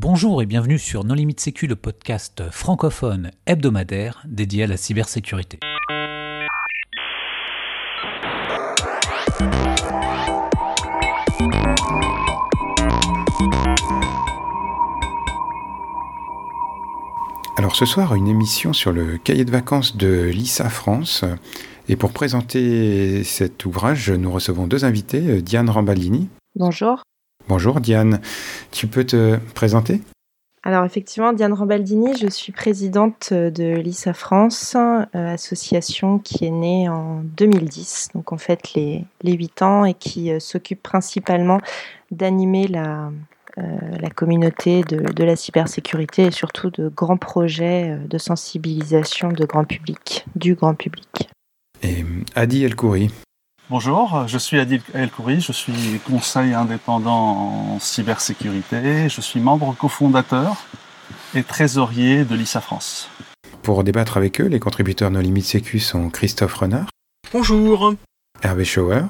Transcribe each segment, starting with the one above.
Bonjour et bienvenue sur Non Limite Sécu, le podcast francophone hebdomadaire dédié à la cybersécurité. Alors ce soir, une émission sur le cahier de vacances de l'ISA France. Et pour présenter cet ouvrage, nous recevons deux invités, Diane Rambaldini. Bonjour. Bonjour Diane, tu peux te présenter? Alors effectivement, Diane Rambaldini, je suis présidente de l'ISA France, euh, association qui est née en 2010, donc en fait les, les 8 ans, et qui euh, s'occupe principalement d'animer la, euh, la communauté de, de, la cybersécurité et surtout de grands projets de sensibilisation de grand public, du grand public. Et Adi El-Kouri Bonjour, je suis Adil El Khoury, je suis conseil indépendant en cybersécurité, je suis membre cofondateur et trésorier de l'ISA France. Pour débattre avec eux, les contributeurs No Limite Sécu sont Christophe Renard. Bonjour. Hervé Schauer.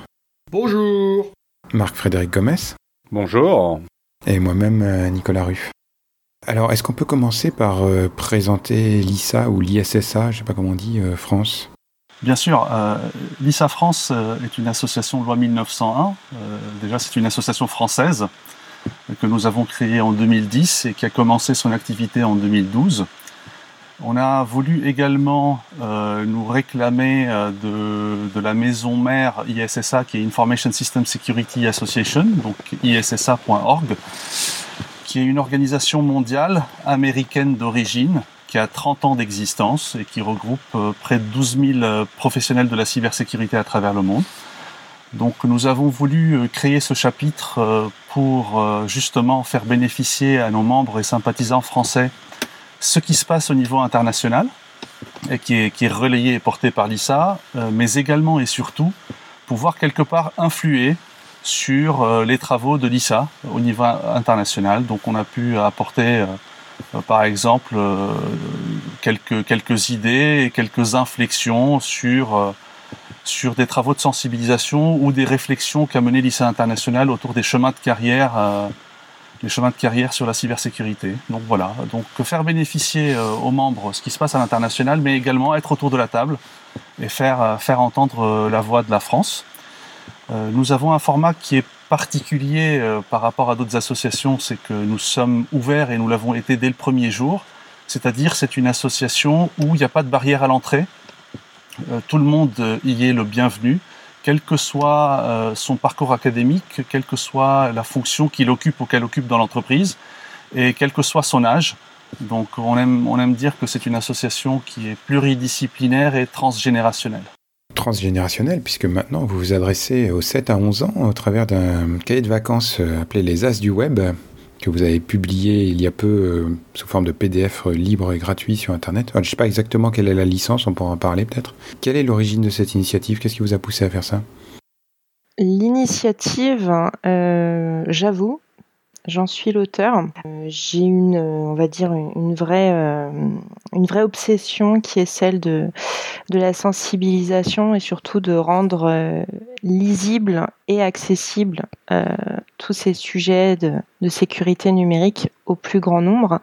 Bonjour. Marc-Frédéric Gomez. Bonjour. Et moi-même, euh, Nicolas Ruff. Alors, est-ce qu'on peut commencer par euh, présenter l'ISA ou l'ISSA, je ne sais pas comment on dit, euh, France? Bien sûr, euh, l'ISA France euh, est une association loi 1901. Euh, déjà, c'est une association française que nous avons créée en 2010 et qui a commencé son activité en 2012. On a voulu également euh, nous réclamer de, de, la maison mère ISSA, qui est Information System Security Association, donc issa.org, qui est une organisation mondiale américaine d'origine qui a 30 ans d'existence et qui regroupe euh, près de 12 000 euh, professionnels de la cybersécurité à travers le monde. Donc nous avons voulu euh, créer ce chapitre pour justement faire bénéficier à nos membres et sympathisants français ce qui se passe au niveau international et qui est, qui est relayé et porté par l'ISA, mais également et surtout pouvoir quelque part influer sur les travaux de l'ISA au niveau international. Donc on a pu apporter par exemple euh, quelques, idées et quelques inflexions sur, euh, sur des travaux de sensibilisation ou des réflexions qu'a mené l'ICA International autour des chemins de carrière, sur la cybersécurité. Donc voilà, donc faire bénéficier aux membres ce qui se passe à l'international, mais également être autour de la table et faire entendre la voix de la France. Nous avons un format qui est particulier euh, par rapport à d'autres associations, c'est que nous sommes ouverts et nous l'avons été dès le premier jour. C'est-à-dire, c'est une association où il n'y a pas de barrière à l'entrée. Euh, tout le monde y est le bienvenu, quel que soit euh, son parcours académique, quelle que soit la fonction qu'il occupe ou qu'elle occupe dans l'entreprise, et quel que soit son âge. Donc, on aime, on aime dire que c'est une association qui est pluridisciplinaire et transgénérationnelle transgénérationnel, puisque maintenant vous vous adressez aux 7 à 11 ans au travers d'un cahier de vacances euh, appelé Les As du Web, que vous avez publié il y a peu euh, sous forme de PDF libre et gratuit sur Internet. je ne sais pas exactement quelle est la licence, on pourra en parler peut-être. Quelle est l'origine de cette initiative? Qu'est-ce qui vous a poussé à faire ça? L'initiative, euh, j'avoue, J'en suis l'auteur. Euh, j'ai une, euh, on va dire, une vraie, euh, une vraie obsession qui est celle de, de la sensibilisation et surtout de rendre lisible et accessible tous ces sujets de, de, sécurité numérique au plus grand nombre.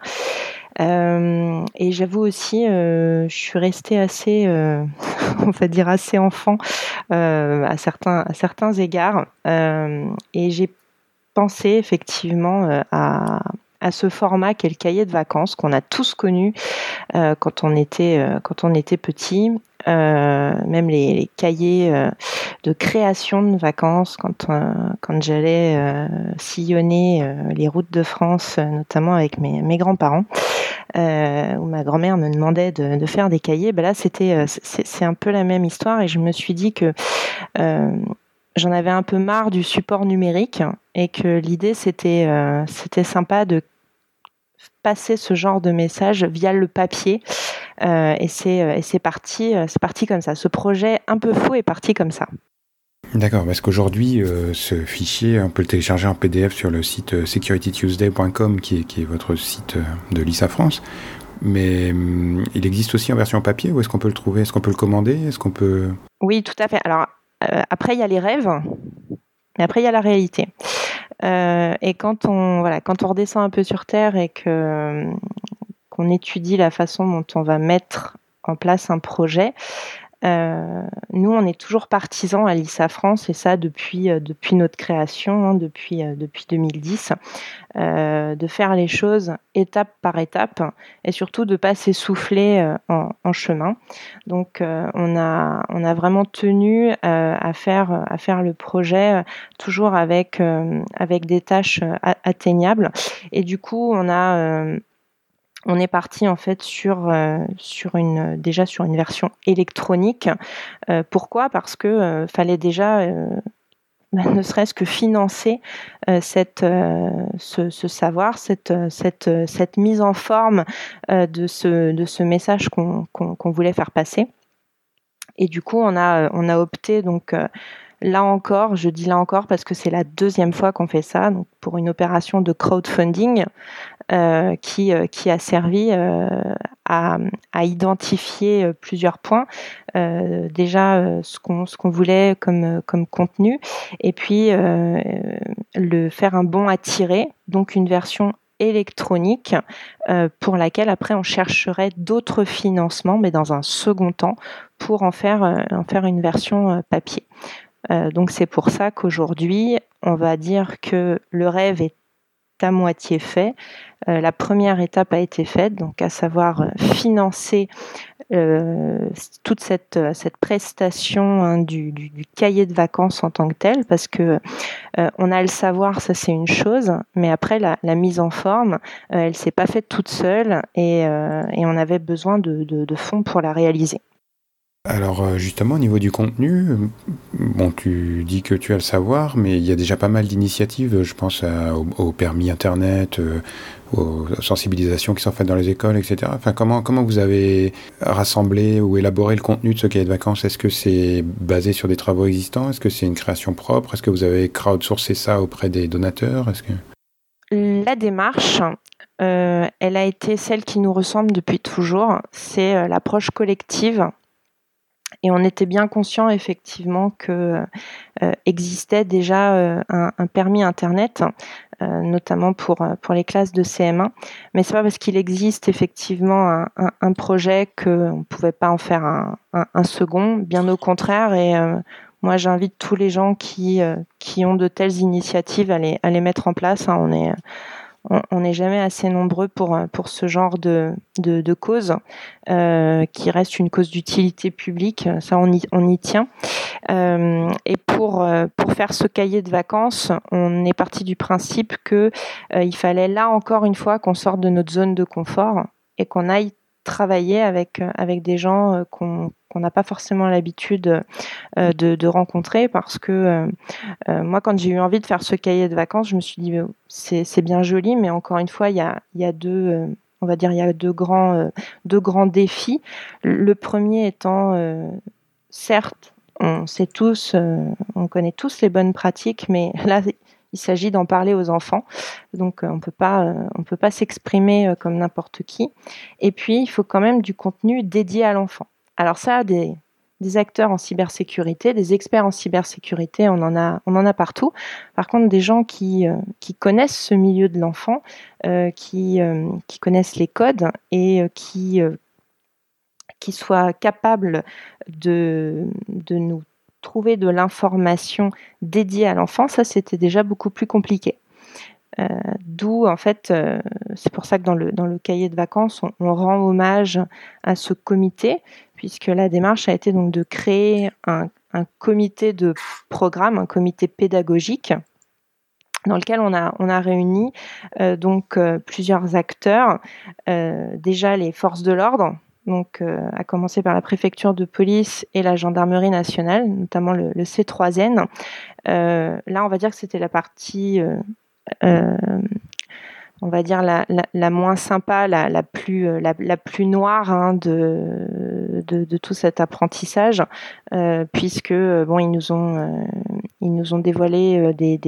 Et j'avoue aussi, je suis restée assez, on va dire assez enfant à certains à certains égards, et j'ai penser effectivement euh, à, à ce format qu'est le cahier de vacances qu'on a tous connu euh, quand on était euh, quand on était petit. Même les, cahiers de création de vacances quand quand j'allais sillonner les routes de France notamment avec mes, mes grands-parents où ma grand-mère me demandait de, de, faire des cahiers. Ben là c'était c'est un peu la même histoire et je me suis dit que j'en avais un peu marre du support numérique et que l'idée c'était euh, c'était sympa de passer ce genre de message via le papier. Euh, et c'est euh, et c'est parti c'est parti comme ça. Ce projet un peu fou est parti comme ça. D'accord, parce qu'aujourd'hui, euh, ce fichier, on peut le télécharger en PDF sur le site securitytuesday.com, qui est, qui est votre site de l'ISA France. Mais hum, il existe aussi en version papier, ou est-ce qu'on peut le trouver? Est-ce qu'on peut le commander? Est-ce qu'on peut... Oui, tout à fait. Alors, après, il y a les rêves, mais après, il y a la réalité. et quand on voilà, quand on redescend un peu sur terre et que qu'on étudie la façon dont on va mettre en place un projet, euh, nous, on est toujours partisans à l'ISA France, et ça depuis, euh, depuis notre création, hein, depuis, euh, depuis 2010, de faire les choses étape par étape et surtout de ne pas s'essouffler en, chemin. Donc, on, a, on a vraiment tenu à, faire, à faire le projet toujours avec, avec des tâches atteignables. Et du coup, on a on est parti en fait sur euh, sur une déjà sur une version électronique. Euh, pourquoi? Parce que euh, fallait déjà bah, ne serait-ce que financer cette, ce, savoir, cette, mise en forme de, ce, de ce message qu'on voulait faire passer. Et du coup, on a, on a opté donc Là encore, je dis là encore parce que c'est la deuxième fois qu'on fait ça, donc pour une opération de crowdfunding euh, qui, euh, qui a servi euh, à, identifier plusieurs points. déjà, ce qu'on voulait comme, contenu, et puis le faire un bon à tirer, donc une version électronique pour laquelle après on chercherait d'autres financements, mais dans un second temps, pour en faire une version papier. Euh, donc c'est pour ça qu'aujourd'hui, on va dire que le rêve est à moitié fait. Euh, la première étape a été faite, donc à savoir euh, financer toute cette, cette prestation hein, du, cahier de vacances en tant que tel, parce que on a le savoir, ça c'est une chose, mais après la, mise en forme, elle s'est pas faite toute seule et, on avait besoin de fonds pour la réaliser. Alors euh, justement au niveau du contenu, bon tu dis que tu as le savoir, mais il y a déjà pas mal d'initiatives, je pense au, permis internet, euh, aux sensibilisations qui sont faites dans les écoles, etc. Enfin comment comment vous avez rassemblé ou élaboré le contenu de ce cahier de vacances? Est-ce que c'est basé sur des travaux existants? Est-ce que c'est une création propre? Est-ce que vous avez crowdsourcé ça auprès des donateurs? La démarche, euh, elle a été celle qui nous ressemble depuis toujours. C'est l'approche collective et on était bien conscient effectivement que euh, existait déjà euh, un, permis internet, euh, notamment pour pour les classes de CM1. Mais c'est pas parce qu'il existe effectivement un, projet qu'on ne pouvait pas en faire un, second. Bien au contraire. Et moi, j'invite tous les gens qui qui ont de telles initiatives à les à les mettre en place. Hein. On est on n'est jamais assez nombreux pour, pour ce genre de, de, cause, euh, qui reste une cause d'utilité publique, ça on y, on y tient. Euh, et pour, euh, pour faire ce cahier de vacances, on est parti du principe que il fallait là encore une fois qu'on sorte de notre zone de confort et qu'on aille travailler avec, avec des gens qu'on qu'on n'a pas forcément l'habitude euh, de, rencontrer parce que euh, euh, moi, quand j'ai eu envie de faire ce cahier de vacances, je me suis dit c'est bien joli, mais encore une fois, il y a, y a deux on va dire il y a deux grands, deux grands défis. Le premier étant, certes, on sait tous, on connaît tous les bonnes pratiques, mais là, il s'agit d'en parler aux enfants. Donc, on peut pas, on peut pas s'exprimer comme n'importe qui. Et puis, il faut quand même du contenu dédié à l'enfant. Alors ça, des, acteurs en cybersécurité, des experts en cybersécurité, on en a, partout. Par contre, des gens qui, euh, connaissent ce milieu de l'enfant, euh, qui, euh, connaissent les codes et qui, qui soient capables de nous trouver de l'information dédiée à l'enfant, ça c'était déjà beaucoup plus compliqué. Euh, d'où, en fait, euh, c'est pour ça que dans le, cahier de vacances, on, rend hommage à ce comité, puisque la démarche a été donc de créer un, comité de programme, un comité pédagogique, dans lequel on a, on réuni euh, donc plusieurs acteurs, déjà les forces de l'ordre, donc à commencer par la préfecture de police et la gendarmerie nationale, notamment le, le C3N. là, on va dire que c'était la partie euh, on va dire la, moins sympa, la, plus, euh, noire hein, de, tout cet apprentissage, euh, puisque bon, ils nous ont, ils nous ont dévoilé des,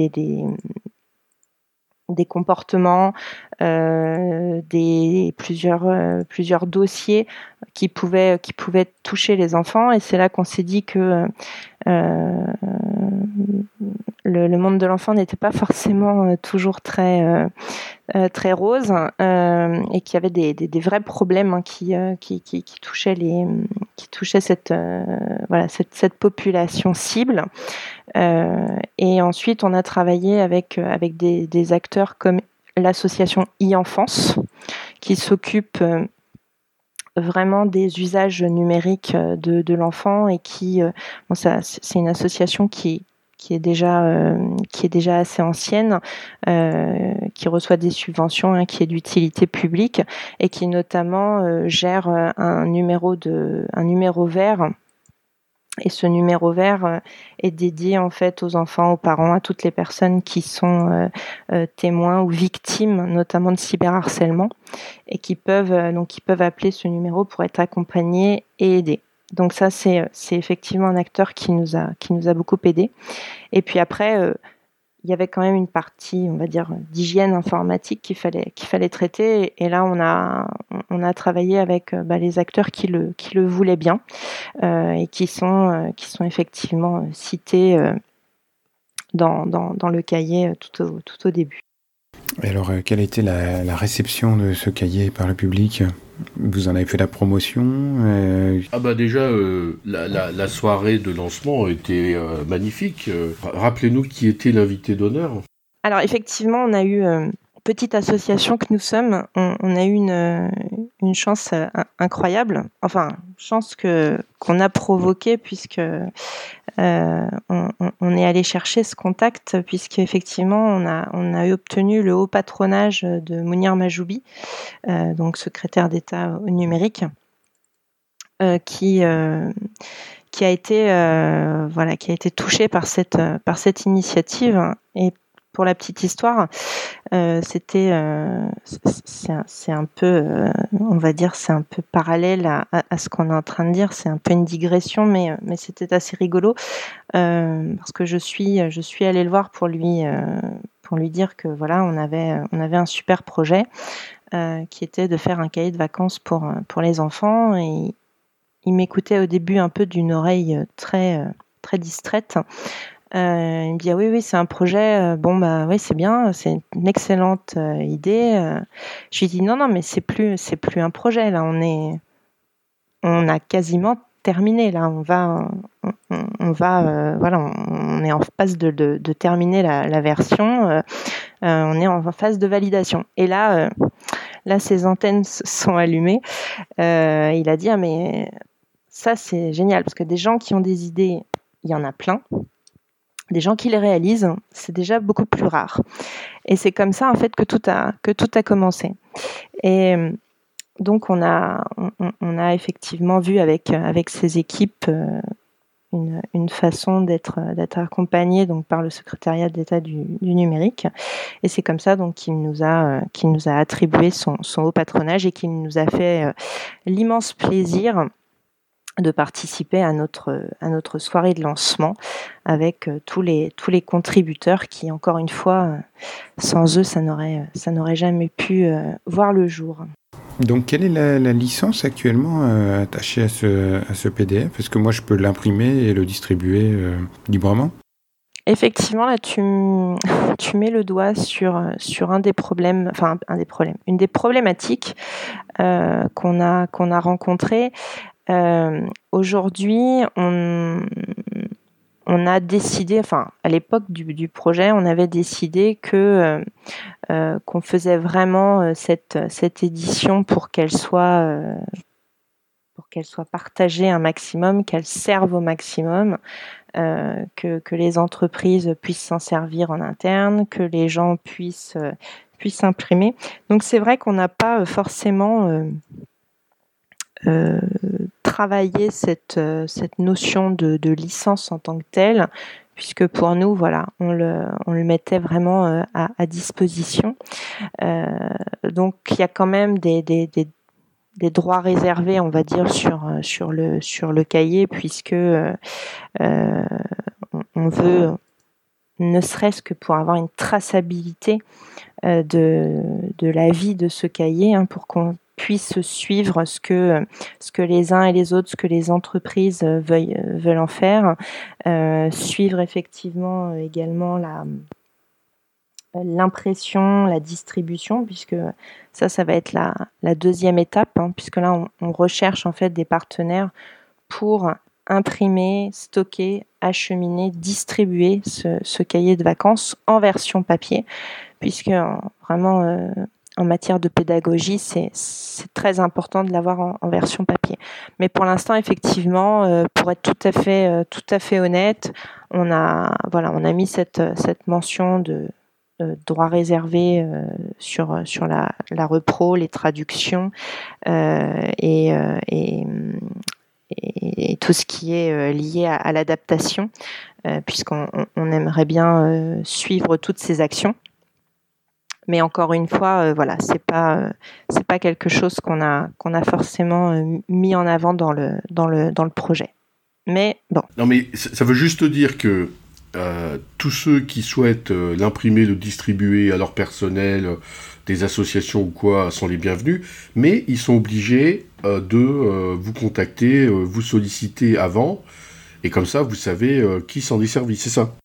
des comportements, euh, des plusieurs euh, plusieurs dossiers qui pouvaient qui pouvaient toucher les enfants. Et c'est là qu'on s'est dit que euh, le, monde de l'enfant n'était pas forcément toujours très très rose et qu'il y avait des, des, des vrais problèmes hein, qui, qui, qui, qui touchaient les qui touchaient cette voilà cette, cette population cible et ensuite on a travaillé avec avec des, acteurs comme l'association e-enfance qui s'occupe euh, vraiment des usages numériques euh, de, l'enfant et qui euh, bon, c'est une association qui qui est déjà qui est déjà assez ancienne, euh, qui reçoit des subventions, hein, qui est d'utilité publique et qui notamment gère un numéro de un numéro vert et ce numéro vert euh, est dédié en fait aux enfants, aux parents, à toutes les personnes qui sont euh, euh, témoins ou victimes, notamment de cyberharcèlement, et qui peuvent donc qui peuvent appeler ce numéro pour être accompagnés et aidés. Donc ça c'est effectivement un acteur qui nous a qui nous a beaucoup aidé. Et puis après il y avait quand même une partie, on va dire, d'hygiène informatique qu'il fallait qu'il fallait traiter. Et là, on a on a travaillé avec bah, les acteurs qui le qui le voulaient bien euh, et qui sont euh, qui sont effectivement cités euh, dans, dans, dans le cahier tout au tout au début. Et alors, quelle a été la réception de ce cahier par le public? Vous en avez fait la promotion euh... Ah bah déjà, euh, la, la, la, soirée de lancement était euh, magnifique. Rappelez-nous qui était l'invité d'honneur. Alors effectivement, on a eu petite association que nous sommes, on, a eu une, une chance euh, incroyable. Enfin, chance qu'on a provoquée puisque euh, on, est allé chercher ce contact puisque effectivement on a obtenu le haut patronage de Mounir Majoubi, euh, donc secrétaire d'État au numérique, euh, qui euh, a été euh, touché par cette par cette initiative et pour la petite histoire, euh, c'était euh, c'est un, peu, euh, on va dire, c'est un peu parallèle à, ce qu'on est en train de dire. C'est un peu une digression, mais mais c'était assez rigolo parce que je suis je suis allée le voir pour lui pour lui dire que voilà, on avait on avait un super projet qui était de faire un cahier de vacances pour pour les enfants et il m'écoutait au début un peu d'une oreille très très distraite. Euh, il me dit ah oui oui c'est un projet euh, bon bah oui c'est bien c'est une excellente euh, idée je lui dis non non mais c'est plus c'est plus un projet là on est on a quasiment terminé là on va on, va voilà on, est en phase de, de, de terminer la, la version on est en phase de validation. Et là là ses antennes sont allumées il a dit ah mais ça c'est génial parce que des gens qui ont des idées il y en a plein des gens qui les réalisent, c'est déjà beaucoup plus rare. Et c'est comme ça en fait que tout a que tout a commencé. Et euh, donc on a on, a effectivement vu avec avec ces équipes euh, une, façon d'être accompagné donc par le secrétariat d'État du, du, numérique et c'est comme ça qu'il nous a nous a attribué son, haut patronage et qu'il nous a fait euh, l'immense plaisir de participer à notre, à notre soirée de lancement avec euh, tous les, tous les contributeurs qui, encore une fois, euh, sans eux, ça n'aurait, n'aurait jamais pu euh, voir le jour. Donc, quelle est la, la licence actuellement euh, attachée à ce, à ce PDF Est-ce que moi, je peux l'imprimer et le distribuer euh, librement? Effectivement, là, tu, tu mets le doigt sur, sur un des problèmes, enfin, un des problèmes, une des problématiques euh, qu'on a, qu'on a rencontrées. Euh, Aujourd'hui, on, a décidé, enfin à l'époque du, projet, on avait décidé que euh, euh, qu'on faisait vraiment euh, cette cette édition pour qu'elle soit euh, pour qu'elle soit partagée un maximum, qu'elle serve au maximum, euh, que que les entreprises puissent s'en servir en interne, que les gens puissent puissent imprimer. Donc c'est vrai qu'on n'a pas forcément euh, travailler cette, euh, cette notion de, licence en tant que telle, puisque pour nous, voilà, on le, on le mettait vraiment euh, à, disposition. Euh, donc il y a quand même des, des, des, droits réservés, on va dire, sur, sur, le, sur le cahier, puisque on veut ne serait-ce que pour avoir une traçabilité de, de la vie de ce cahier, hein, pour qu'on puisse suivre ce que, les uns et les autres, ce que les entreprises veulent, veulent en faire, suivre effectivement également l'impression, la distribution, puisque ça, ça va être la, deuxième étape, hein, puisque là, on, recherche en fait des partenaires pour imprimer, stocker, acheminer, distribuer ce, cahier de vacances en version papier, puisque vraiment euh, en matière de pédagogie, c'est très important de l'avoir en, version papier. Mais pour l'instant, effectivement, euh, pour être tout à fait, euh, tout à fait honnête, on a, voilà, on a mis cette, mention de euh, droit réservé sur, la, repro, les traductions et, tout ce qui est lié à, l'adaptation, puisqu'on on aimerait bien suivre toutes ces actions. Mais encore une fois, voilà, c'est pas c'est pas quelque chose qu'on a qu'on a forcément mis en avant dans le dans le dans le projet. Mais bon. Non, mais ça veut juste dire que euh, tous ceux qui souhaitent euh, l'imprimer, le distribuer à leur personnel, euh, des associations ou quoi, sont les bienvenus, mais ils sont obligés de vous contacter, vous solliciter avant, et comme ça, vous savez qui s'en est servi, c'est ça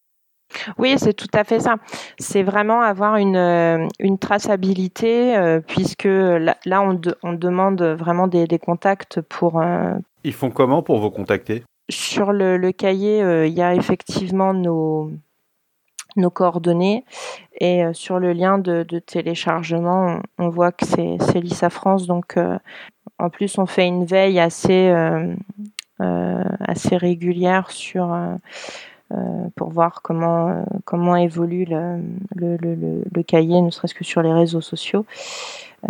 oui, c'est tout à fait ça. C'est vraiment avoir une, une traçabilité, puisque là, on, on, demande vraiment des, des contacts pour... Ils font comment pour vous contacter? Sur le, cahier, euh, il y a effectivement nos, nos coordonnées. Et euh, sur le lien de, téléchargement, on, voit que c'est Lisa France. Donc, euh, en plus, on fait une veille assez, assez régulière sur, pour voir comment, comment évolue le, le, le cahier, ne serait-ce que sur les réseaux sociaux.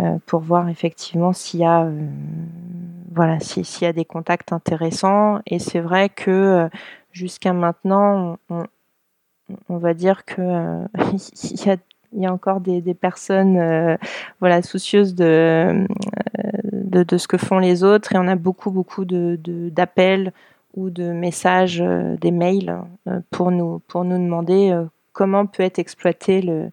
Euh, pour voir effectivement s'il y a euh, voilà s'il y a des contacts intéressants et c'est vrai que euh, jusqu'à maintenant on, on, va dire que il y a y a encore des, des personnes voilà soucieuses de, de, ce que font les autres et on a beaucoup beaucoup d'appels ou de messages des mails pour nous pour nous demander comment peut être exploité le,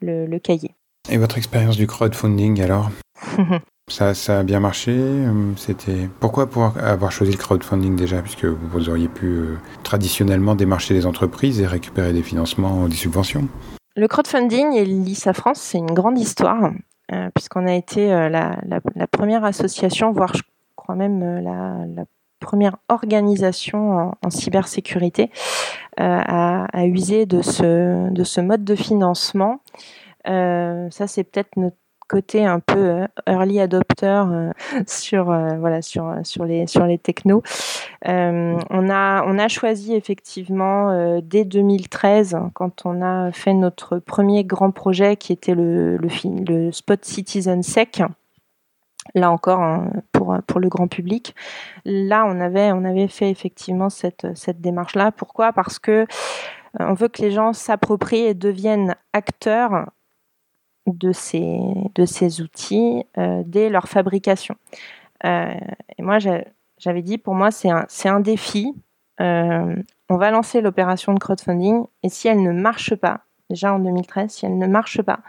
le, le cahier. Et votre expérience du crowdfunding alors ça, ça a bien marché euh, C'était pourquoi pour avoir choisi le crowdfunding déjà puisque vous auriez pu euh, traditionnellement démarcher les entreprises et récupérer des financements ou des subventions? Le crowdfunding et l'ISA France, c'est une grande histoire euh, puisqu'on a été la, la, première association, voire je crois même la, première organisation en, cybersécurité à, à, user de ce, de ce mode de financement. Euh, ça, c'est peut-être notre côté un peu euh, early adopter euh, sur les sur technos. on a choisi effectivement dès 2013 quand on a fait notre premier grand projet qui était le Spot Citizen Sec là encore hein, pour pour le grand public. Là, on avait on avait fait effectivement cette cette démarche là. Pourquoi? Parce que on veut que les gens s'approprient et deviennent acteurs de ces, de ces outils euh, dès leur fabrication. Euh, et moi, j'avais dit, pour moi, c'est un, un défi. Euh, on va lancer l'opération de crowdfunding et si elle ne marche pas, déjà en 2013, si elle ne marche pas,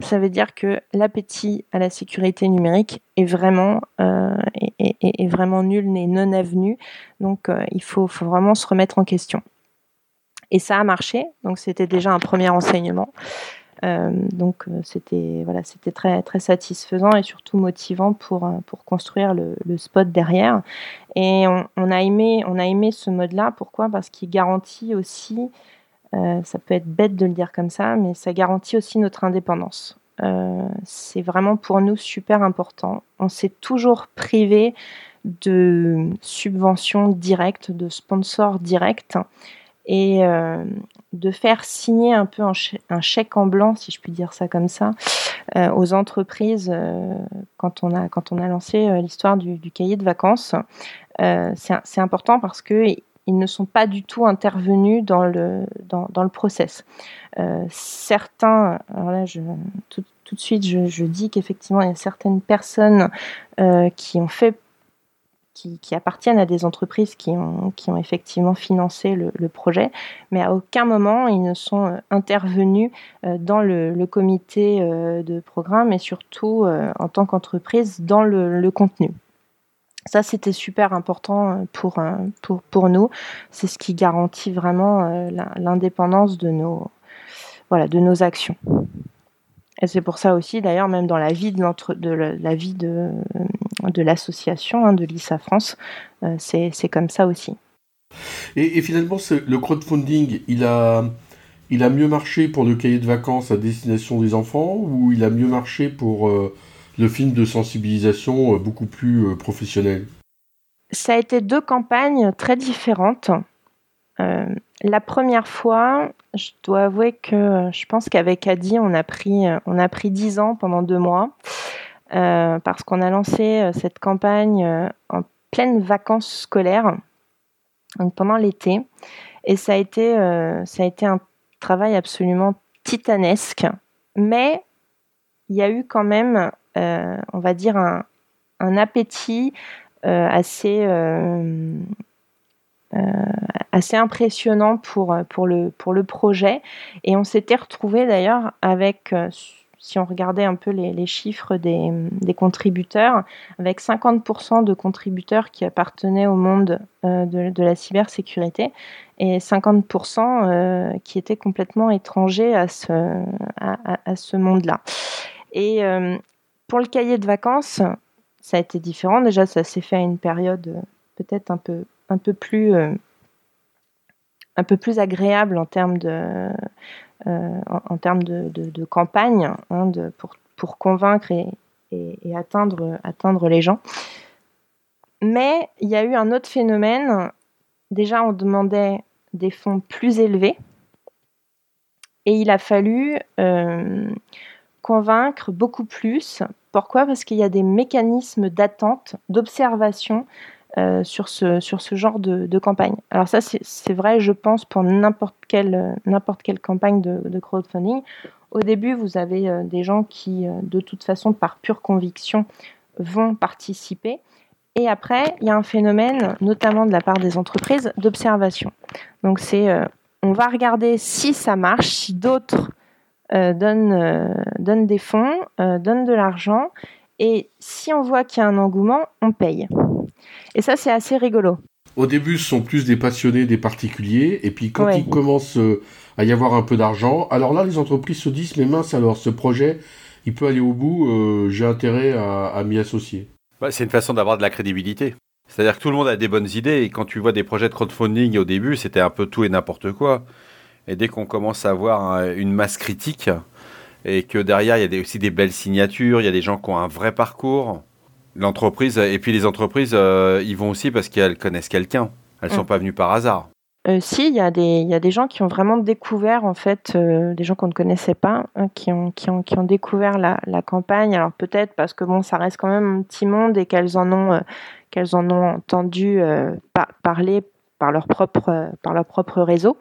ça veut dire que l'appétit à la sécurité numérique est vraiment, vraiment nul, n'est non avenu. Donc, il faut, vraiment se remettre en question. Et ça a marché, donc c'était déjà un premier enseignement. Euh, donc euh, c'était très satisfaisant et surtout motivant pour euh, construire le, spot derrière. Et on, on, a aimé on a aimé ce mode-là. Pourquoi? Parce qu'il garantit aussi, euh, ça peut être bête de le dire comme ça, mais ça garantit aussi notre indépendance. Euh, c'est vraiment pour nous super important. On s'est toujours privé de subventions directes, de sponsors directs et euh, de faire signer un peu un, chèque en blanc, si je puis dire ça comme ça, aux entreprises quand, on a, quand on a lancé l'histoire du, cahier de vacances. C'est important parce que ils ne sont pas du tout intervenus dans le, dans, dans le process. certains, alors là, je, tout, tout de suite, je, dis qu'effectivement, il y a certaines personnes qui ont fait qui, appartiennent à des entreprises qui ont, qui ont effectivement financé le, projet, mais à aucun moment ils ne sont euh, intervenus euh, dans le, comité euh, de programme et surtout en tant qu'entreprise dans le, contenu. Ça, c'était super important pour, pour, pour nous. C'est ce qui garantit vraiment l'indépendance de nos, voilà, de nos actions. Et c'est pour ça aussi, d'ailleurs, même dans la vie de, de la vie de, de l'association, hein, de l'ISA France, euh, c'est comme ça aussi. Et, finalement, le crowdfunding, il a, il a mieux marché pour le cahier de vacances à destination des enfants ou il a mieux marché pour euh, le film de sensibilisation euh, beaucoup plus professionnel Ça a été deux campagnes très différentes. la première fois, je dois avouer que je pense qu'avec Adi, on a pris on a pris dix ans pendant deux mois. Euh, parce qu'on a lancé euh, cette campagne euh, en pleine vacances scolaires, donc pendant l'été, et ça a ça a été un travail absolument titanesque, mais il y a eu quand même, on va dire, un, appétit assez, assez impressionnant pour, le, projet. Et on s'était retrouvé d'ailleurs avec si on regardait un peu les, chiffres des, contributeurs, avec 50% de contributeurs qui appartenaient au monde euh, de, la cybersécurité et 50% euh, qui étaient complètement étrangers à ce, monde-là. Et euh, pour le cahier de vacances, ça a été différent. Déjà, ça s'est fait à une période peut-être un peu, un peu plus agréable en termes de, euh, campagne pour, convaincre et, atteindre, atteindre les gens. Mais il y a eu un autre phénomène. Déjà, on demandait des fonds plus élevés. Et il a fallu euh, convaincre beaucoup plus. Pourquoi? Parce qu'il y a des mécanismes d'attente, d'observation euh, sur, ce, genre de, campagne. Alors ça, c'est vrai, je pense, pour n'importe quelle, n'importe quelle campagne de, crowdfunding. Au début, vous avez euh, des gens qui, euh, de toute façon, par pure conviction, vont participer. Et après, il y a un phénomène, notamment de la part des entreprises, d'observation. Donc c'est, on va regarder si ça marche, si d'autres donnent, donnent, des fonds, donnent de l'argent. Et si on voit qu'il y a un engouement, on paye. Et ça, c'est assez rigolo. Au début, ce sont plus des passionnés, des particuliers, et puis quand il commence euh, à y avoir un peu d'argent, alors là, les entreprises se disent, mais mince, alors ce projet, il peut aller au bout, euh, j'ai intérêt à, m'y associer. Bah, c'est une façon d'avoir de la crédibilité. C'est-à-dire que tout le monde a des bonnes idées, et quand tu vois des projets de crowdfunding au début, c'était un peu tout et n'importe quoi. Et dès qu'on commence à avoir une masse critique, et que derrière, il y a aussi des belles signatures, il y a des gens qui ont un vrai parcours, L'entreprise, et puis les entreprises, euh, ils vont aussi parce qu'elles connaissent quelqu'un. Elles ne sont mm. pas venues par hasard. Euh, si, il y, a des, y a des gens qui ont vraiment découvert, en fait, euh, des gens qu'on ne connaissait pas, hein, qui, ont, qui, ont, qui ont découvert la, la campagne. Alors peut-être parce que bon, ça reste quand même un petit monde et qu'elles en ont, qu'elles en ont entendu parler par leur propre, par leur propre réseau.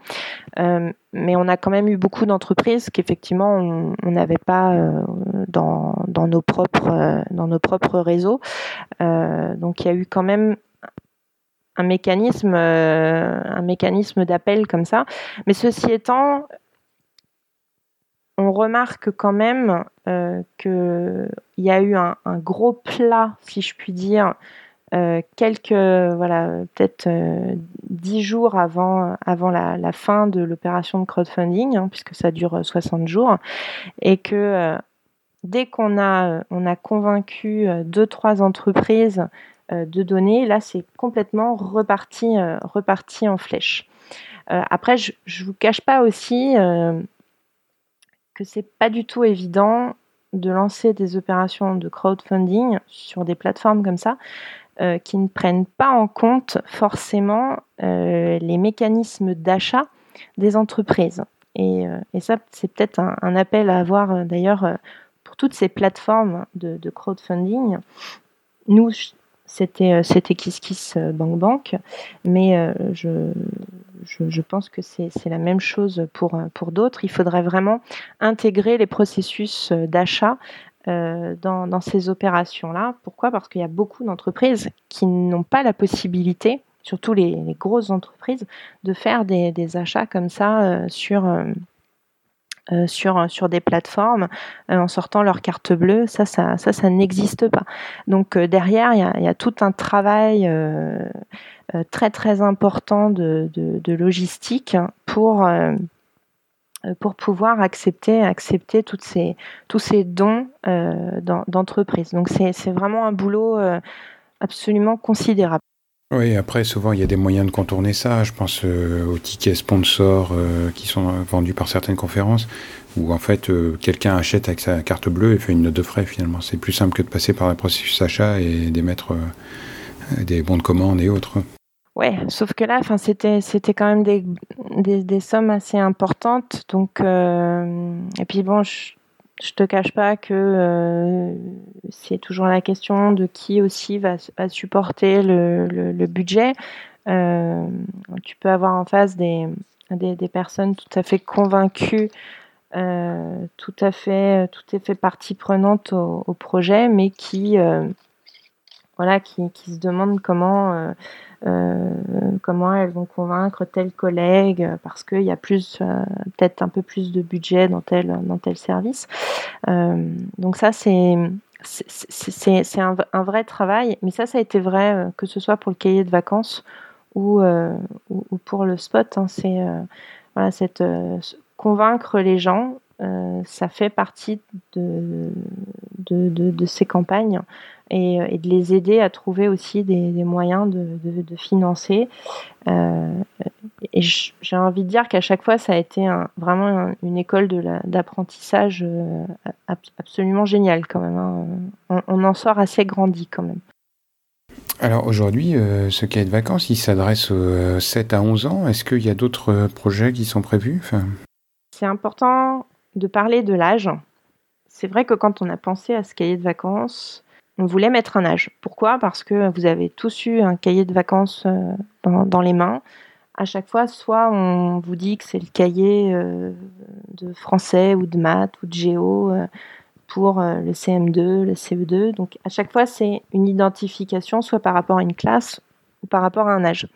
Euh, mais on a quand même eu beaucoup d'entreprises qu'effectivement on n'avait pas euh, dans, dans, nos propres, euh, dans nos propres réseaux. donc il y a eu quand même un mécanisme, un mécanisme d'appel comme ça. Mais ceci étant, on remarque quand même qu'il y a eu un, gros plat, si je puis dire, euh, quelques, voilà, peut-être euh, dix jours avant, avant la, fin de l'opération de crowdfunding, hein, puisque ça dure 60 jours, et que euh, dès qu'on a, on a convaincu deux, trois entreprises de donner, là, c'est complètement reparti, reparti en flèche. après, je ne vous cache pas aussi que c'est pas du tout évident de lancer des opérations de crowdfunding sur des plateformes comme ça, euh, qui ne prennent pas en compte forcément euh, les mécanismes d'achat des entreprises. Et, euh, ça, c'est peut-être un, appel à avoir d'ailleurs pour toutes ces plateformes de, crowdfunding. Nous, c'était c'était Bank Bank, mais je, je, pense que c'est la même chose pour, pour d'autres. Il faudrait vraiment intégrer les processus d'achat dans, dans, ces opérations-là. Pourquoi? Parce qu'il y a beaucoup d'entreprises qui n'ont pas la possibilité, surtout les, grosses entreprises, de faire des, achats comme ça sur euh, sur, sur des plateformes euh, en sortant leur carte bleue. Ça, ça, ça, ça n'existe pas. Donc euh, derrière, il y, a, tout un travail très très important de logistique pour pour pouvoir accepter, accepter toutes ces, tous ces dons euh, d'entreprise. Donc c'est vraiment un boulot absolument considérable. Oui, après, souvent, il y a des moyens de contourner ça. Je pense euh, aux tickets sponsors euh, qui sont vendus par certaines conférences, où en fait, euh, quelqu'un achète avec sa carte bleue et fait une note de frais, finalement. C'est plus simple que de passer par le processus achat et d'émettre des bons de commande et autres. Ouais, sauf que là, enfin, c'était c'était quand même des, des, des, sommes assez importantes. Donc, et puis bon, je, je te cache pas que euh, c'est toujours la question de qui aussi va, supporter le, budget. Euh, tu peux avoir en face des, des, personnes tout à fait convaincues, euh, tout à fait, tout à fait partie prenante au projet, mais qui, voilà, qui, qui, se demandent comment euh, comment elles vont convaincre tel collègue euh, parce qu'il y a plus, euh, peut-être un peu plus de budget dans tel, dans tel service. donc ça, c'est c'est un, un, vrai travail, mais ça, ça a été vrai que ce soit pour le cahier de vacances ou, ou, pour le spot. Hein, c'est voilà, cette convaincre les gens, ça fait partie de, de, de ces campagnes. Euh, et, de les aider à trouver aussi des, moyens de, de, financer. Euh, et j'ai envie de dire qu'à chaque fois, ça a été un, vraiment une école d'apprentissage euh, absolument géniale quand même. Hein. On, en sort assez grandi quand même. Alors aujourd'hui, ce cahier de vacances, il s'adresse aux 7 à 11 ans. Est-ce qu'il y a d'autres projets qui sont prévus? Enfin... C'est important de parler de l'âge. C'est vrai que quand on a pensé à ce cahier de vacances, on voulait mettre un âge. Pourquoi? Parce que vous avez tous eu un cahier de vacances euh, dans, les mains. À chaque fois, soit on vous dit que c'est le cahier euh, de français ou de maths ou de géo euh, pour le CM2, le CE2. Donc à chaque fois, c'est une identification soit par rapport à une classe ou par rapport à un âge.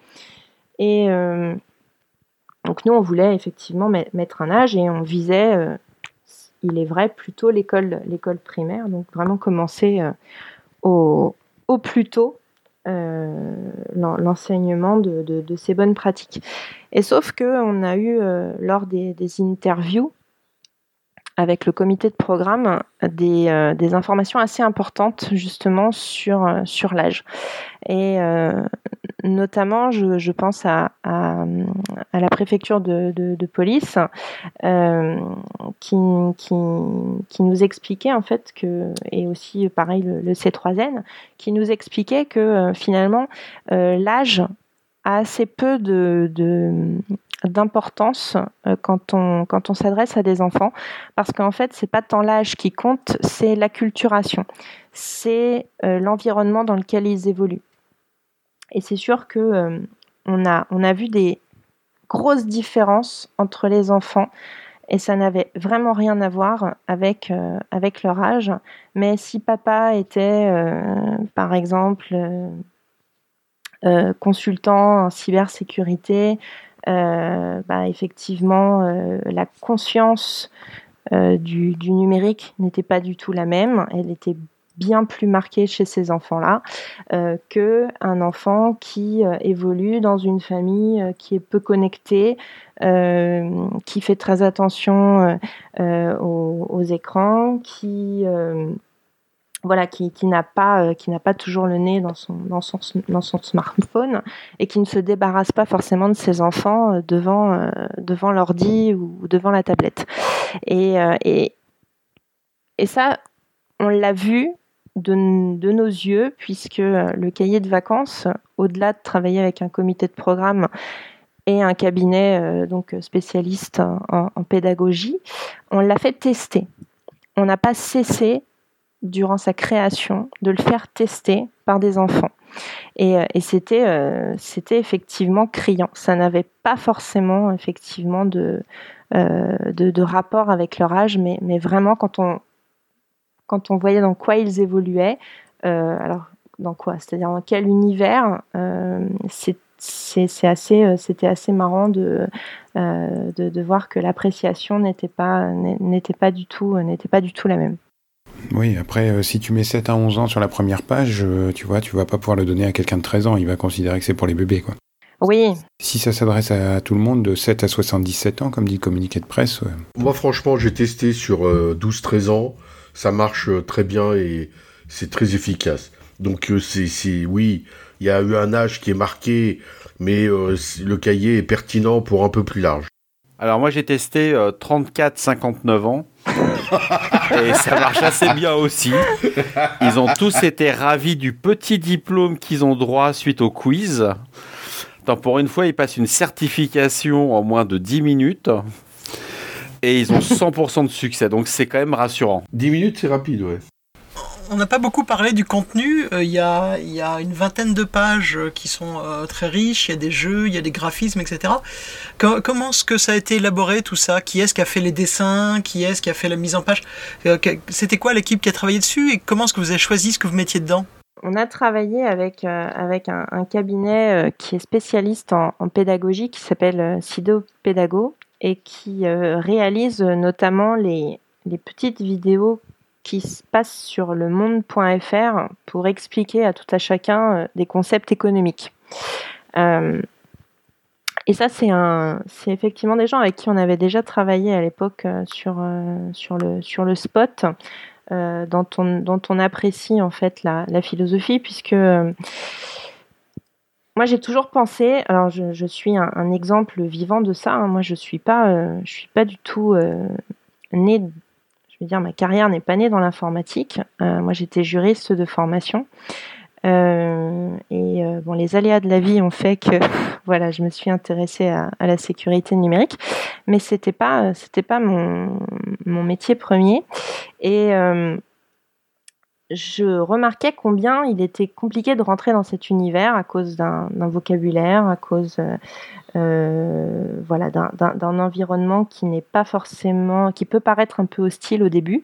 Et donc nous, on voulait effectivement mettre un âge et on visait il est vrai, plutôt l'école, primaire, donc vraiment commencer au, plus tôt euh, l'enseignement de, ces bonnes pratiques. Et sauf que on a eu euh, lors des, interviews avec le comité de programme des, euh, des informations assez importantes justement sur, sur l'âge. Et notamment, je, pense à, la préfecture de, police euh, qui, nous expliquait en fait et aussi pareil le, C3N, qui nous expliquait que euh, finalement euh, l'âge a assez peu d'importance quand on quand on s'adresse à des enfants parce qu'en fait c'est pas tant l'âge qui compte c'est l'acculturation. C'est l'environnement dans lequel ils évoluent et c'est sûr que euh, on, a, on a vu des grosses différences entre les enfants et ça n'avait vraiment rien à voir avec, euh, avec leur âge. Mais si papa était, euh, par exemple, consultant en cybersécurité, bah, effectivement, la conscience du, du, numérique n'était pas du tout la même. Elle était bien plus marqué chez ces enfants-là euh, que un enfant qui euh, évolue dans une famille euh, qui est peu connectée, euh, qui fait très attention aux, écrans, qui voilà, qui, n'a pas, qui n'a pas toujours le nez dans son, dans son, smartphone et qui ne se débarrasse pas forcément de ses enfants devant, devant l'ordi ou devant la tablette. Et, et, et ça, on l'a vu de, nos yeux, puisque euh, le cahier de vacances, au-delà de travailler avec un comité de programme et un cabinet euh, donc spécialiste en, pédagogie, on l'a fait tester. On n'a pas cessé, durant sa création, de le faire tester par des enfants. Et, euh, c'était, c'était effectivement criant. Ça n'avait pas forcément effectivement de, de, de, rapport avec leur âge, mais, mais vraiment quand on, quand on voyait dans quoi ils évoluaient, alors dans quoi? C'est-à-dire dans quel univers? C'est c'est assez, c'était assez marrant de, de, de, voir que l'appréciation n'était pas, n'était pas du tout, n'était pas du tout la même. Oui, après, euh, si tu mets 7 à 11 ans sur la première page, euh, tu vois, tu vas pas pouvoir le donner à quelqu'un de 13 ans. Il va considérer que c'est pour les bébés, quoi. Oui. Si ça s'adresse à tout le monde de 7 à 77 ans, comme dit le communiqué de presse. Moi, franchement, j'ai testé sur 12-13 euh, ans. Ça marche très bien et c'est très efficace. Donc, c'est, oui, il y a eu un âge qui est marqué, mais le cahier est pertinent pour un peu plus large. Alors, moi, j'ai testé 34-59 ans. et ça marche assez bien aussi. Ils ont tous été ravis du petit diplôme qu'ils ont droit suite au quiz. Tant pour une fois, ils passent une certification en moins de 10 minutes. Et ils ont 100% de succès, donc c'est quand même rassurant. 10 minutes, c'est rapide, ouais on n'a pas beaucoup parlé du contenu. Euh, il y, a, une vingtaine de pages euh, qui sont euh, très riches. Il y a des jeux, il y a des graphismes, etc. comment est-ce que ça a été élaboré tout ça? Qui est-ce qui a fait les dessins? Qui est-ce qui a fait la mise en page? C'était quoi l'équipe qui a travaillé dessus? Et comment est-ce que vous avez choisi ce que vous mettiez dedans? On a travaillé avec, avec un, cabinet qui est spécialiste en, pédagogie qui s'appelle Sido Pédago et qui réalise notamment les, les petites vidéos qui se passe sur le monde.fr pour expliquer à tout à chacun euh, des concepts économiques. Euh, et ça, c'est un, c'est effectivement des gens avec qui on avait déjà travaillé à l'époque euh, sur, sur, le, sur le spot, dont, on, dont on apprécie en fait la, la philosophie, puisque moi j'ai toujours pensé, alors je, je suis un, exemple vivant de ça, hein. moi je suis pas, je suis pas du tout né veux dire, ma carrière n'est pas née dans l'informatique. Euh, moi, j'étais juriste de formation. Euh, et euh, bon, les aléas de la vie ont fait que voilà, je me suis intéressée à, la sécurité numérique, mais c'était pas pas mon, mon métier premier. Et je remarquais combien il était compliqué de rentrer dans cet univers à cause d'un vocabulaire, à cause euh, voilà, d'un environnement qui n'est pas forcément, qui peut paraître un peu hostile au début.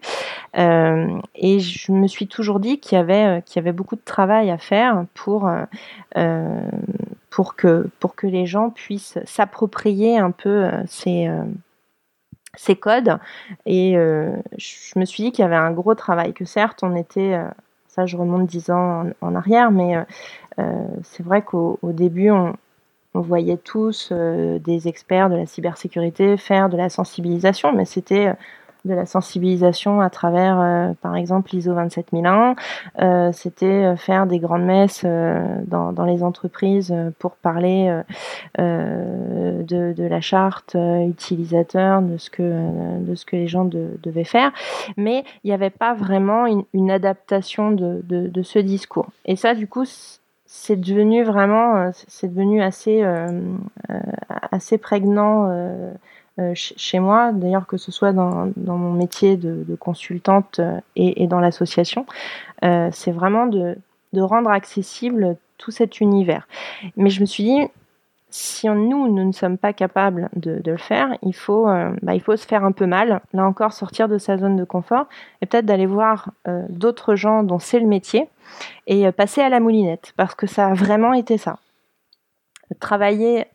Euh, et je me suis toujours dit qu'il y avait, qu'il y avait beaucoup de travail à faire euh, pour que les gens puissent s'approprier un peu ces ces codes. Et je me suis dit qu'il y avait un gros travail, que certes, on était, ça je remonte dix ans en, arrière, mais c'est vrai qu'au début, on, voyait tous euh, des experts de la cybersécurité faire de la sensibilisation, mais c'était euh, de la sensibilisation à travers, euh, par exemple, l'ISO 27001. c'était faire des grandes messes dans, les entreprises pour parler de, la charte utilisateur, de ce que, de ce que les gens devaient faire. Mais il n'y avait pas vraiment une, adaptation de, ce discours. Et ça, du coup, c'est devenu vraiment, euh, c'est devenu assez, euh, euh, assez prégnant chez moi, d'ailleurs que ce soit dans, mon métier de, consultante et, dans l'association, c'est vraiment de, rendre accessible tout cet univers. Mais je me suis dit, si nous, nous ne sommes pas capables de, le faire, il faut, bah, il faut se faire un peu mal, là encore sortir de sa zone de confort et peut-être d'aller voir d'autres gens dont c'est le métier et euh, passer à la moulinette, parce que ça a vraiment été ça. Travailler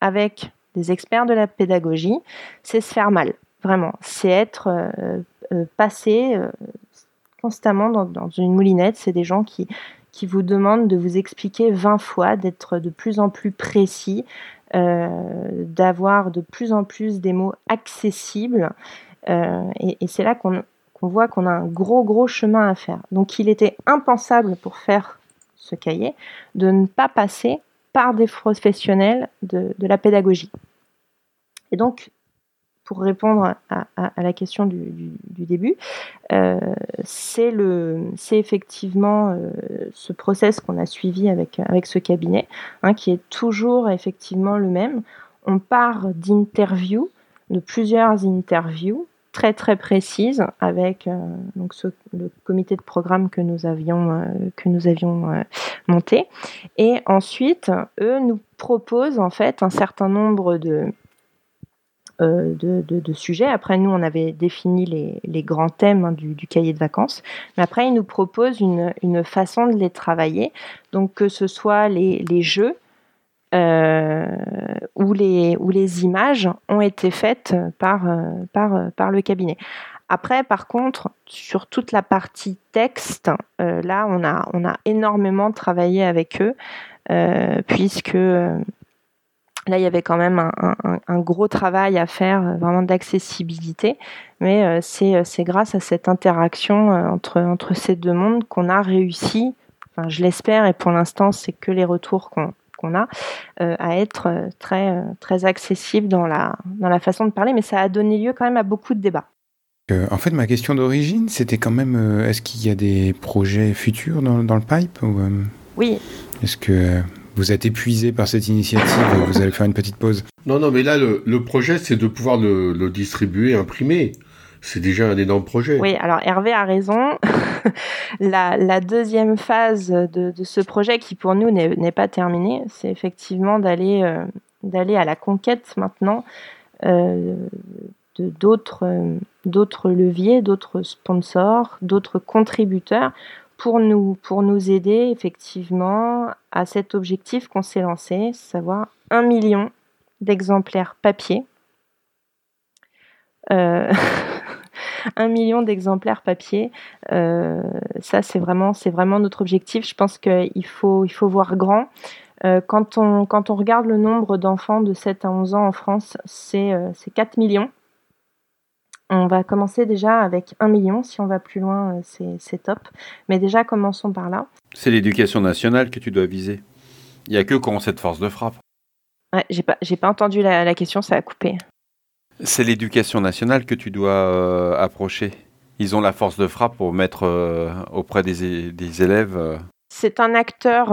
avec des experts de la pédagogie, c'est se faire mal, vraiment. C'est être euh, euh, passé constamment dans, une moulinette. C'est des gens qui, vous demandent de vous expliquer 20 fois, d'être de plus en plus précis, d'avoir de plus en plus des mots accessibles. et c'est là qu'on on voit qu'on a un gros gros chemin à faire. Donc il était impensable pour faire ce cahier de ne pas passer par des professionnels de, la pédagogie. Et donc, pour répondre à, la question du, début, euh, c'est effectivement euh, ce process qu'on a suivi avec, avec ce cabinet, hein, qui est toujours effectivement le même. On part d'interviews, de plusieurs interviews, très très précise avec euh, donc le comité de programme que nous avions euh, que nous avions euh, monté et ensuite eux nous proposent en fait un certain nombre de de, de, sujets. Après, nous, on avait défini les, grands thèmes hein, du, cahier de vacances. Mais après, ils nous proposent une, une, façon de les travailler. Donc, que ce soit les, les jeux, où, les, où les images ont été faites par, euh, euh, par le cabinet. Après, par contre, sur toute la partie texte, là, on a, énormément travaillé avec eux, puisque là, il y avait quand même un, un, gros travail à faire, vraiment d'accessibilité. Mais c'est grâce à cette interaction entre, entre ces deux mondes qu'on a réussi, enfin, je l'espère, et pour l'instant, c'est que les retours qu'on a, euh, à être euh, très, euh, très accessible dans la, dans la façon de parler, mais ça a donné lieu quand même à beaucoup de débats. en fait, ma question d'origine, c'était quand même, est-ce qu'il y a des projets futurs dans, dans le pipe ou, Oui. Est-ce que vous êtes épuisé par cette initiative et vous allez faire une petite pause? Non, non, mais là, le, le projet, c'est de pouvoir le, le, distribuer, imprimer. C'est déjà un énorme projet. Oui, alors Hervé a raison. la, deuxième phase de, ce projet, qui pour nous n'est pas terminée, c'est effectivement d'aller euh, à la conquête maintenant euh, d'autres d'autres leviers, d'autres sponsors, d'autres contributeurs pour nous pour nous aider effectivement à cet objectif qu'on s'est lancé, savoir un million d'exemplaires papier. Euh, un million d'exemplaires papier. Euh, ça, c'est vraiment, c'est vraiment notre objectif. Je pense qu'il faut, il faut voir grand. Euh, quand, on, quand on regarde le nombre d'enfants de 7 à 11 ans en France, c'est 4 millions. On va commencer déjà avec 1 million. Si on va plus loin, c'est top. Mais déjà, commençons par là. C'est l'éducation nationale que tu dois viser. Il n'y a que quand on cette force de frappe. Ouais, j'ai pas, pas entendu la, la question, ça a coupé. C'est l'éducation nationale que tu dois euh, approcher. Ils ont la force de frappe pour mettre euh, auprès des, élèves. Euh. C'est un acteur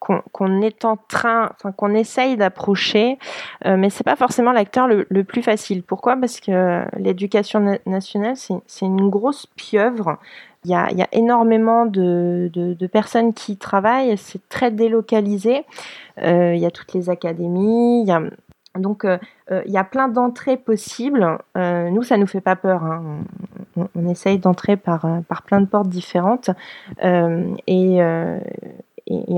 qu'on est en train, enfin qu'on essaye d'approcher, mais c'est pas forcément l'acteur le, plus facile. Pourquoi? Parce que l'éducation nationale, c'est une grosse pieuvre. Il y a, énormément de, personnes qui travaillent, c'est très délocalisé. il y a toutes les académies, il y a donc, euh, euh, il y a plein d'entrées possibles. Euh, nous, ça nous fait pas peur. Hein. On, essaye d'entrer par, par plein de portes différentes. Et,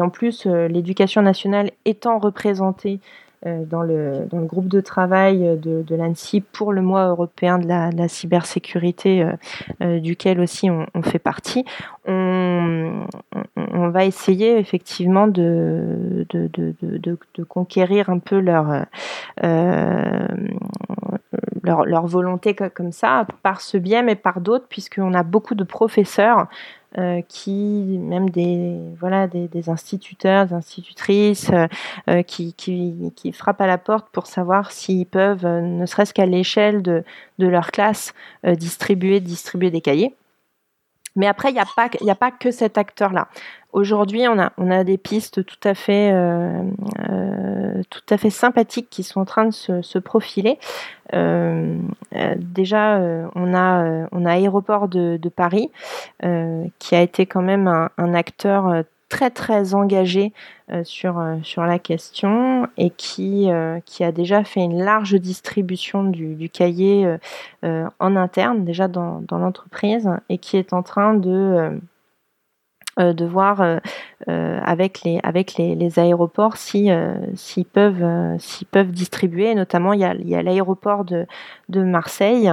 en plus, l'éducation nationale étant représentée dans le, dans le groupe de travail de, de l'ANSI pour le mois européen de la, de la cybersécurité, duquel aussi on, fait partie, on, va essayer effectivement de, conquérir un peu euh, leur, leur, volonté comme ça, par ce biais, mais par d'autres, puisqu'on a beaucoup de professeurs euh, qui, même des, voilà, des, des instituteurs, des institutrices, euh, qui, qui, qui, frappent à la porte pour savoir s'ils peuvent, ne serait-ce qu'à l'échelle de, de leur classe, distribuer, distribuer des cahiers. Mais après, il n'y a, a pas que cet acteur-là. Aujourd'hui, on a, on a des pistes tout à fait, euh, euh, tout à fait sympathiques qui sont en train de se, se profiler. Euh, déjà, on a, on a Aéroport de, Paris, qui a été quand même un, acteur très très engagé sur, sur la question et qui, qui a déjà fait une large distribution du, du cahier en interne, déjà dans, dans l'entreprise, et qui est en train de de voir avec les avec les, aéroports si s'ils peuvent peuvent distribuer notamment il y a l'aéroport de de Marseille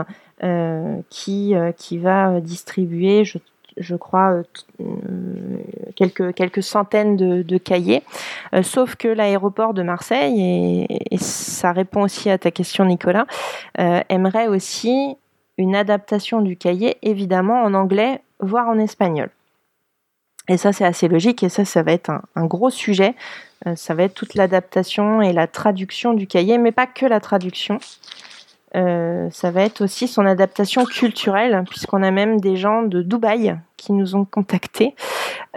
qui qui va distribuer je je crois, euh, euh, quelques, quelques centaines de, cahiers. Euh, sauf que l'aéroport de Marseille, et, ça répond aussi à ta question Nicolas, aimerait aussi une adaptation du cahier, évidemment en anglais, voire en espagnol. Et ça, c'est assez logique, et ça, ça va être un gros sujet. ça va être toute l'adaptation et la traduction du cahier, mais pas que la traduction. Euh, ça va être aussi son adaptation culturelle, puisqu'on a même des gens de Dubaï qui nous ont contactés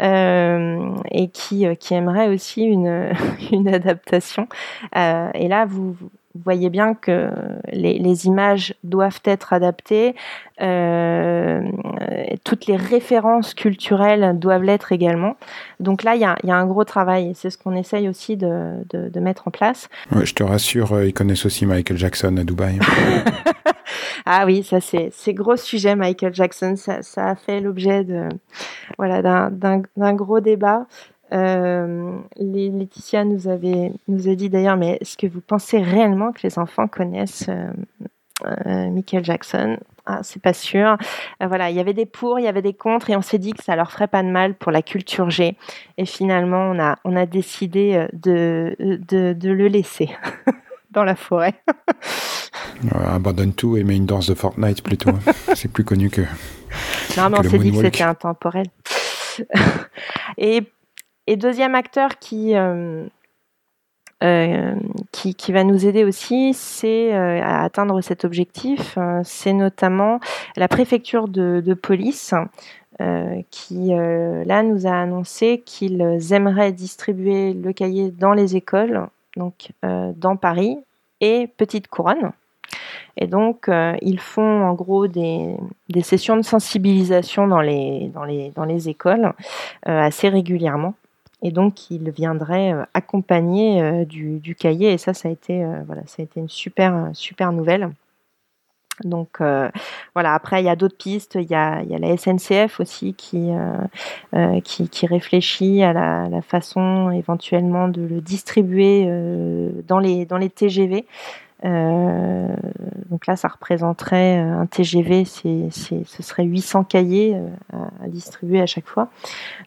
euh, et qui, euh, qui aimeraient aussi une, une adaptation. et là, vous, vous voyez bien que les, les images doivent être adaptées, euh, toutes les références culturelles doivent l'être également. Donc là, il y a, y a, un gros travail et c'est ce qu'on essaye aussi de, de, de, mettre en place. Ouais, je te rassure, euh, ils connaissent aussi Michael Jackson à Dubaï. ah oui, ça c'est c'est gros sujet Michael Jackson. Ça, ça a fait l'objet de voilà d'un gros débat. Euh, Laetitia nous avait nous a dit d'ailleurs, mais est-ce que vous pensez réellement que les enfants connaissent euh, euh, Michael Jackson? Ah, c'est pas sûr. Euh, voilà, il y avait des pour, il y avait des contre, et on s'est dit que ça leur ferait pas de mal pour la culture G. Et finalement, on a, on a décidé de, de, de le laisser dans la forêt. Abandonne tout et mets une danse de Fortnite plutôt. c'est plus connu que. Non, mais on s'est dit que c'était intemporel. et, et deuxième acteur qui, euh, euh, qui, va nous aider aussi, c'est euh, à atteindre cet objectif. C'est notamment la préfecture de, police qui, là, nous a annoncé qu'ils aimeraient distribuer le cahier dans les écoles, donc dans Paris et Petite Couronne. Et donc, ils font en gros des, sessions de sensibilisation dans les écoles assez régulièrement et donc il viendrait euh, accompagner euh, du, cahier. Et ça ça a été euh, voilà ça a été une super super nouvelle. Donc voilà. Après il y a d'autres pistes. Il y a, y a la SNCF aussi qui, qui, réfléchit à la, façon éventuellement de le distribuer dans les dans les TGV donc là, ça représenterait euh, un TGV, ce serait 800 cahiers euh, à, à, distribuer à chaque fois.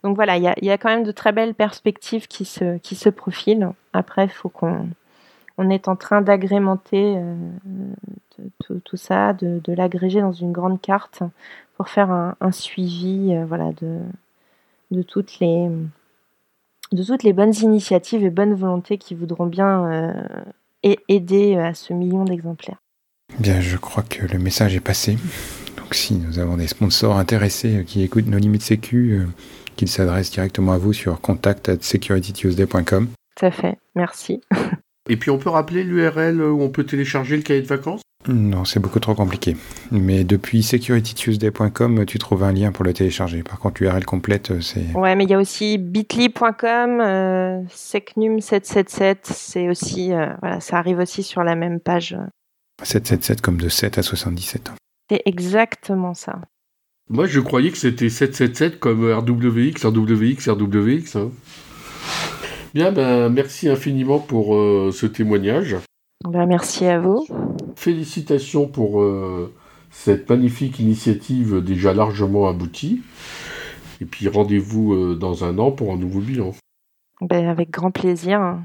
Donc voilà, il y a, y a, quand même de très belles perspectives qui se, qui se profilent. Après, il faut qu'on on est en train d'agrémenter euh, tout, ça, de, l'agréger dans une grande carte pour faire un, suivi euh, voilà, de, de toutes les de toutes les bonnes initiatives et bonnes volontés qui voudront bien euh, et aider à ce million d'exemplaires. Bien, je crois que le message est passé. Donc si nous avons des sponsors intéressés qui écoutent nos limites sécu, euh, qu'ils s'adressent directement à vous sur contact at securitytuesday.com. Tout à fait, merci. Et puis on peut rappeler l'URL où on peut télécharger le cahier de vacances? Non, c'est beaucoup trop compliqué. Mais depuis securitytuesday.com, tu trouves un lien pour le télécharger. Par contre, l'URL complète, c'est... Ouais, mais il y a aussi bit.ly.com, euh, secnum777, c'est aussi... Euh, voilà, ça arrive aussi sur la même page. 777 comme de 7 à 77. C'est exactement ça. Moi, je croyais que c'était 777 comme RWX, RWX, RWX. Hein. Bien, ben, merci infiniment pour euh, ce témoignage. Ben, merci à vous. Félicitations pour euh, cette magnifique initiative déjà largement aboutie. Et puis rendez-vous euh, dans un an pour un nouveau bilan. Ben, avec grand plaisir, hein,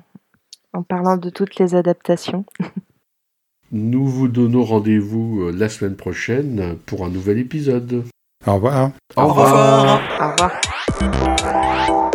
en parlant de toutes les adaptations. Nous vous donnons rendez-vous la semaine prochaine pour un nouvel épisode. Au revoir. Au revoir. Au revoir.